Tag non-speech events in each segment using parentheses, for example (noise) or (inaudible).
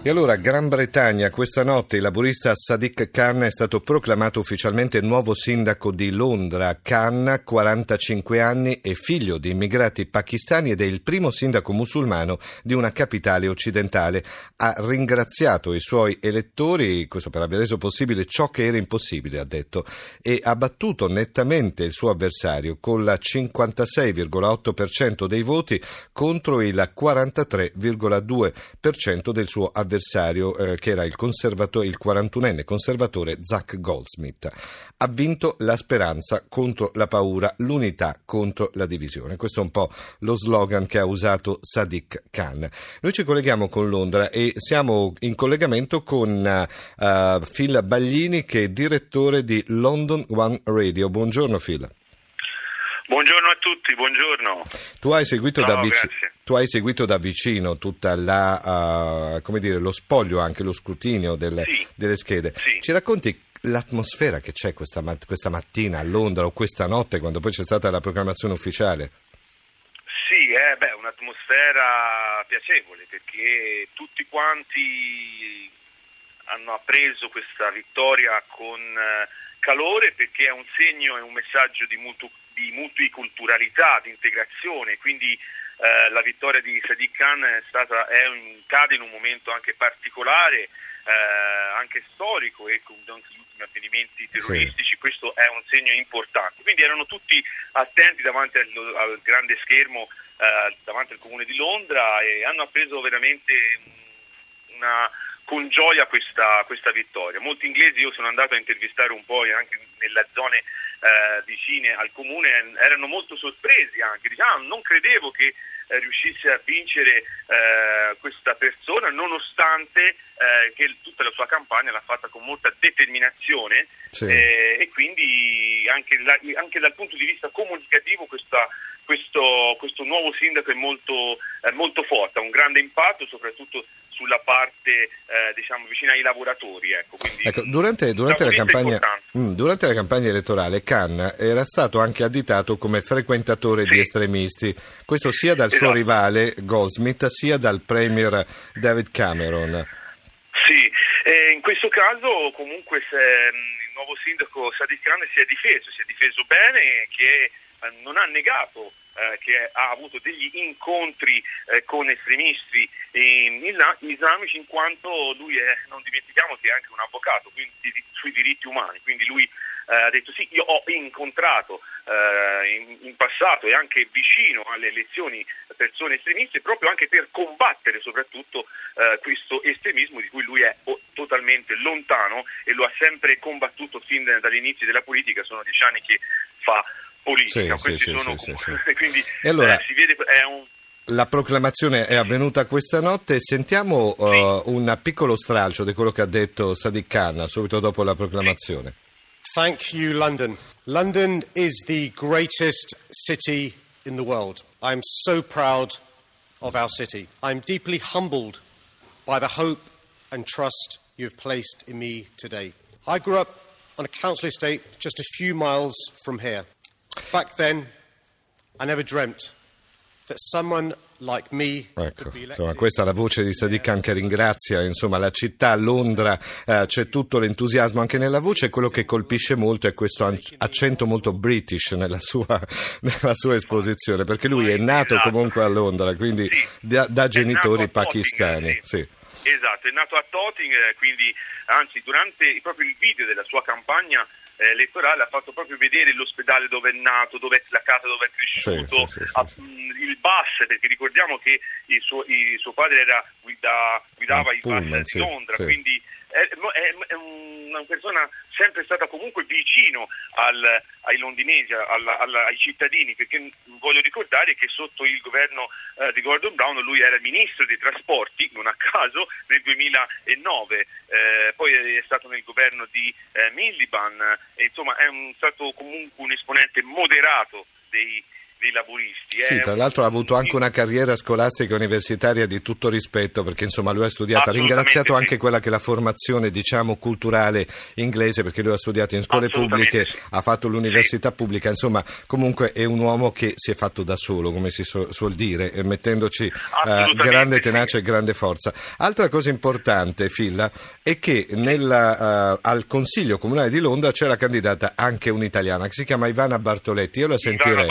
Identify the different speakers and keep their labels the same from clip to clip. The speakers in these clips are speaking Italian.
Speaker 1: E allora, Gran Bretagna, questa notte il laburista Sadiq Khan è stato proclamato ufficialmente nuovo sindaco di Londra. Khan, 45 anni, è figlio di immigrati pakistani ed è il primo sindaco musulmano di una capitale occidentale. Ha ringraziato i suoi elettori, questo per aver reso possibile ciò che era impossibile, ha detto, e ha battuto nettamente il suo avversario con la 56,8% dei voti contro il 43,2% del suo avversario avversario eh, che era il, il 41enne conservatore Zach Goldsmith. Ha vinto la speranza contro la paura, l'unità contro la divisione. Questo è un po' lo slogan che ha usato Sadiq Khan. Noi ci colleghiamo con Londra e siamo in collegamento con uh, Phil Baglini che è direttore di London One Radio. Buongiorno Phil.
Speaker 2: Buongiorno a tutti, buongiorno.
Speaker 1: Tu hai seguito, no, da, vic- tu hai seguito da vicino tutta la, uh, dire, lo spoglio, anche lo scrutinio delle, sì. delle schede. Sì. Ci racconti l'atmosfera che c'è questa, questa, mattina a Londra o questa notte quando poi c'è stata la proclamazione ufficiale?
Speaker 2: Sì, eh, beh, un'atmosfera piacevole perché tutti quanti hanno appreso questa vittoria con eh, calore perché è un segno e un messaggio di mutuo di mutui culturalità, di integrazione, quindi eh, la vittoria di Sadiq Khan è stata, è un, cade in un momento anche particolare, eh, anche storico e con anche gli ultimi avvenimenti terroristici, sì. questo è un segno importante. Quindi erano tutti attenti davanti al, al grande schermo, eh, davanti al comune di Londra e hanno appreso veramente una con gioia questa, questa, vittoria. Molti inglesi, io sono andato a intervistare un po' anche nelle zone eh, vicine al comune, erano molto sorpresi anche, diciamo, non credevo che eh, riuscisse a vincere eh, questa persona nonostante eh, che tutta la sua campagna l'ha fatta con molta determinazione sì. Eh, e quindi anche, la, anche, dal punto di vista comunicativo questa, questo, questo, nuovo sindaco è molto, molto forte, ha un grande impatto soprattutto sulla parte eh, diciamo, vicina ai lavoratori. Ecco.
Speaker 1: Ecco, durante, durante, la campagna, mh, durante, la campagna, elettorale Khan era stato anche additato come frequentatore sì. di estremisti, questo sia dal esatto. suo rivale Goldsmith sia dal premier David Cameron.
Speaker 2: Sì, eh, in questo caso comunque se, il nuovo sindaco Sadiq Khan si è difeso, si è difeso bene, che eh, non ha negato eh, che ha avuto degli incontri eh, con estremisti islamici in quanto lui è, non dimentichiamo che è anche un avvocato quindi, sui diritti umani, quindi lui eh, ha detto sì, io ho incontrato eh, in, in, passato e anche vicino alle elezioni persone estremiste proprio anche per combattere soprattutto eh, questo estremismo di cui lui è totalmente lontano e lo ha sempre combattuto fin dall'inizio della politica, sono dieci anni che fa politica. Sì, Questi sì, sono sì, comunque, (laughs) quindi e allora, eh, si vede è un
Speaker 1: la proclamazione è avvenuta questa notte. Sentiamo uh, un piccolo stralcio di quello che ha detto Sadiq Khan subito dopo la proclamazione.
Speaker 3: Thank you, London. London is the greatest city in the world. I'm so proud of our city. I'm deeply humbled by the hope and trust you've placed in me today. I grew up on a council estate just a few miles from here. Back then, I never dreamt that someone Like
Speaker 1: ecco, insomma, questa è la voce di Sadiq Khan che ringrazia insomma, la città, Londra, eh, c'è tutto l'entusiasmo anche nella voce e quello che colpisce molto è questo accento molto british nella sua, (laughs) nella sua esposizione, perché lui è nato esatto. comunque a Londra, quindi da, da genitori pakistani. Sì.
Speaker 2: Esatto, è nato a Totting, eh, quindi anzi durante proprio il video della sua campagna elettorale ha fatto proprio vedere l'ospedale dove è nato, dove è la casa dove è cresciuto, sì, sì, sì, a, il bus, perché ricordiamo che il suo, il suo padre era, guida, guidava il bus di Londra, quindi è, è, è, una persona sempre stata comunque vicino al, ai londinesi, alla, alla, ai cittadini, perché voglio ricordare che sotto il governo eh, di Gordon Brown lui era ministro dei trasporti, non a caso, nel 2009, eh, poi è stato nel governo di eh, Miliband, insomma è un, stato comunque un esponente moderato dei, dei laburisti.
Speaker 1: Sì, tra l'altro ha avuto anche una carriera scolastica universitaria di tutto rispetto, perché insomma lui ha studiato, ha ringraziato anche
Speaker 2: sì.
Speaker 1: quella che è la formazione, diciamo, culturale inglese, perché lui ha studiato in scuole pubbliche,
Speaker 2: sì.
Speaker 1: ha fatto l'università sì. pubblica, insomma, comunque è un uomo che si è fatto da solo, come si su- suol dire, mettendoci uh, grande tenacia e grande forza. Altra cosa importante, Filla, è che nella, uh, al Consiglio Comunale di Londra c'era candidata anche un'italiana che si chiama Ivana Bartoletti. Io la sentirei.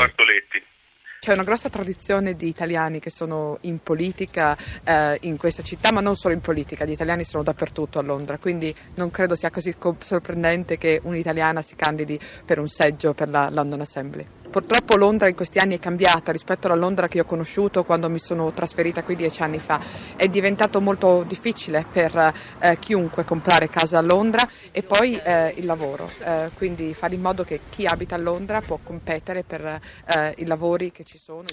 Speaker 4: C'è una grossa tradizione di italiani che sono in politica eh, in questa città, ma non solo in politica, gli italiani sono dappertutto a Londra, quindi non credo sia così sorprendente che un'italiana si candidi per un seggio per la London Assembly. Purtroppo Londra in questi anni è cambiata rispetto alla Londra che ho conosciuto quando mi sono trasferita qui dieci anni fa. È diventato molto difficile per eh, chiunque comprare casa a Londra e poi eh, il lavoro, eh, quindi fare in modo che chi abita a Londra può competere per eh, i lavori che ci sono.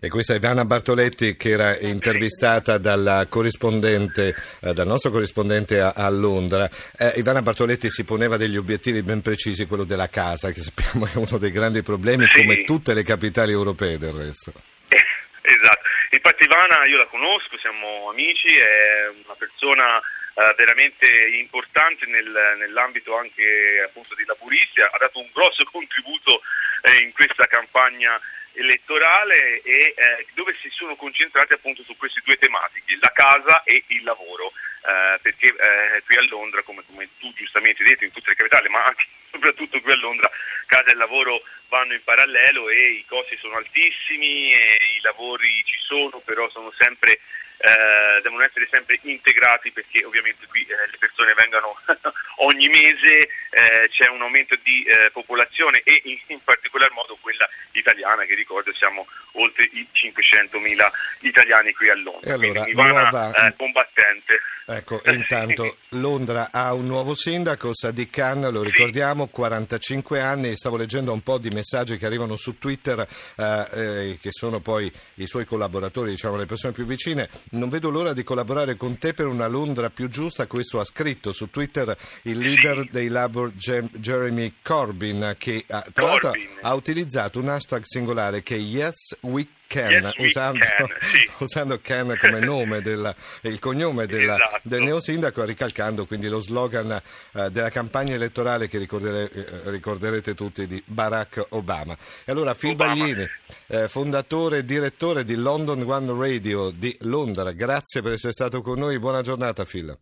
Speaker 1: E questa è Ivana Bartoletti che era intervistata dal eh, dal nostro corrispondente a, a Londra. Eh, Ivana Bartoletti si poneva degli obiettivi ben precisi, quello della casa, che sappiamo (laughs) è uno dei grandi problemi,
Speaker 2: sì.
Speaker 1: Come tutte le capitali europee del resto. (laughs)
Speaker 2: esatto, infatti Ivana io la conosco, siamo amici, è una persona Uh, veramente importante nel, nell'ambito anche appunto dei laburisti, ha dato un grosso contributo eh, in questa campagna elettorale e eh, dove si sono concentrati appunto su queste due tematiche, la casa e il lavoro, eh, perché eh, qui a Londra, come, come, tu giustamente hai detto, in tutte le capitali, ma anche (laughs) soprattutto qui a Londra, casa e lavoro vanno in parallelo e i costi sono altissimi, i lavori ci sono, però sono sempre eh, devono essere sempre integrati perché ovviamente qui eh, le persone vengono (laughs) ogni mese, eh, c'è un aumento di eh, popolazione e in, in, particolar modo quella italiana che ricordo siamo oltre i 500.000 italiani qui a Londra.
Speaker 1: E allora,
Speaker 2: Quindi Ivana
Speaker 1: nuova...
Speaker 2: Eh, combattente.
Speaker 1: Ecco, intanto (laughs) Londra ha un nuovo sindaco, Sadiq Khan, lo ricordiamo, 45 anni, stavo leggendo un po' di messaggi che arrivano su Twitter, eh, che sono poi i suoi collaboratori, diciamo le persone più vicine, non vedo l'ora di collaborare con te per una Londra più giusta, questo ha scritto su Twitter il leader dei Labour Jeremy Corbyn, che ha, tra l'altro ha utilizzato un hashtag singolare che è Yes We Ken,
Speaker 2: yes,
Speaker 1: usando,
Speaker 2: can, (laughs) sì.
Speaker 1: usando Ken come nome del il cognome (laughs) della,
Speaker 2: esatto.
Speaker 1: del neosindaco, ricalcando quindi lo slogan uh, della campagna elettorale che ricordere, uh, ricorderete tutti di Barack Obama. E allora Phil
Speaker 2: Obama.
Speaker 1: Baglini, eh, fondatore e direttore di London One Radio di Londra, grazie per essere stato con noi, buona giornata Phil.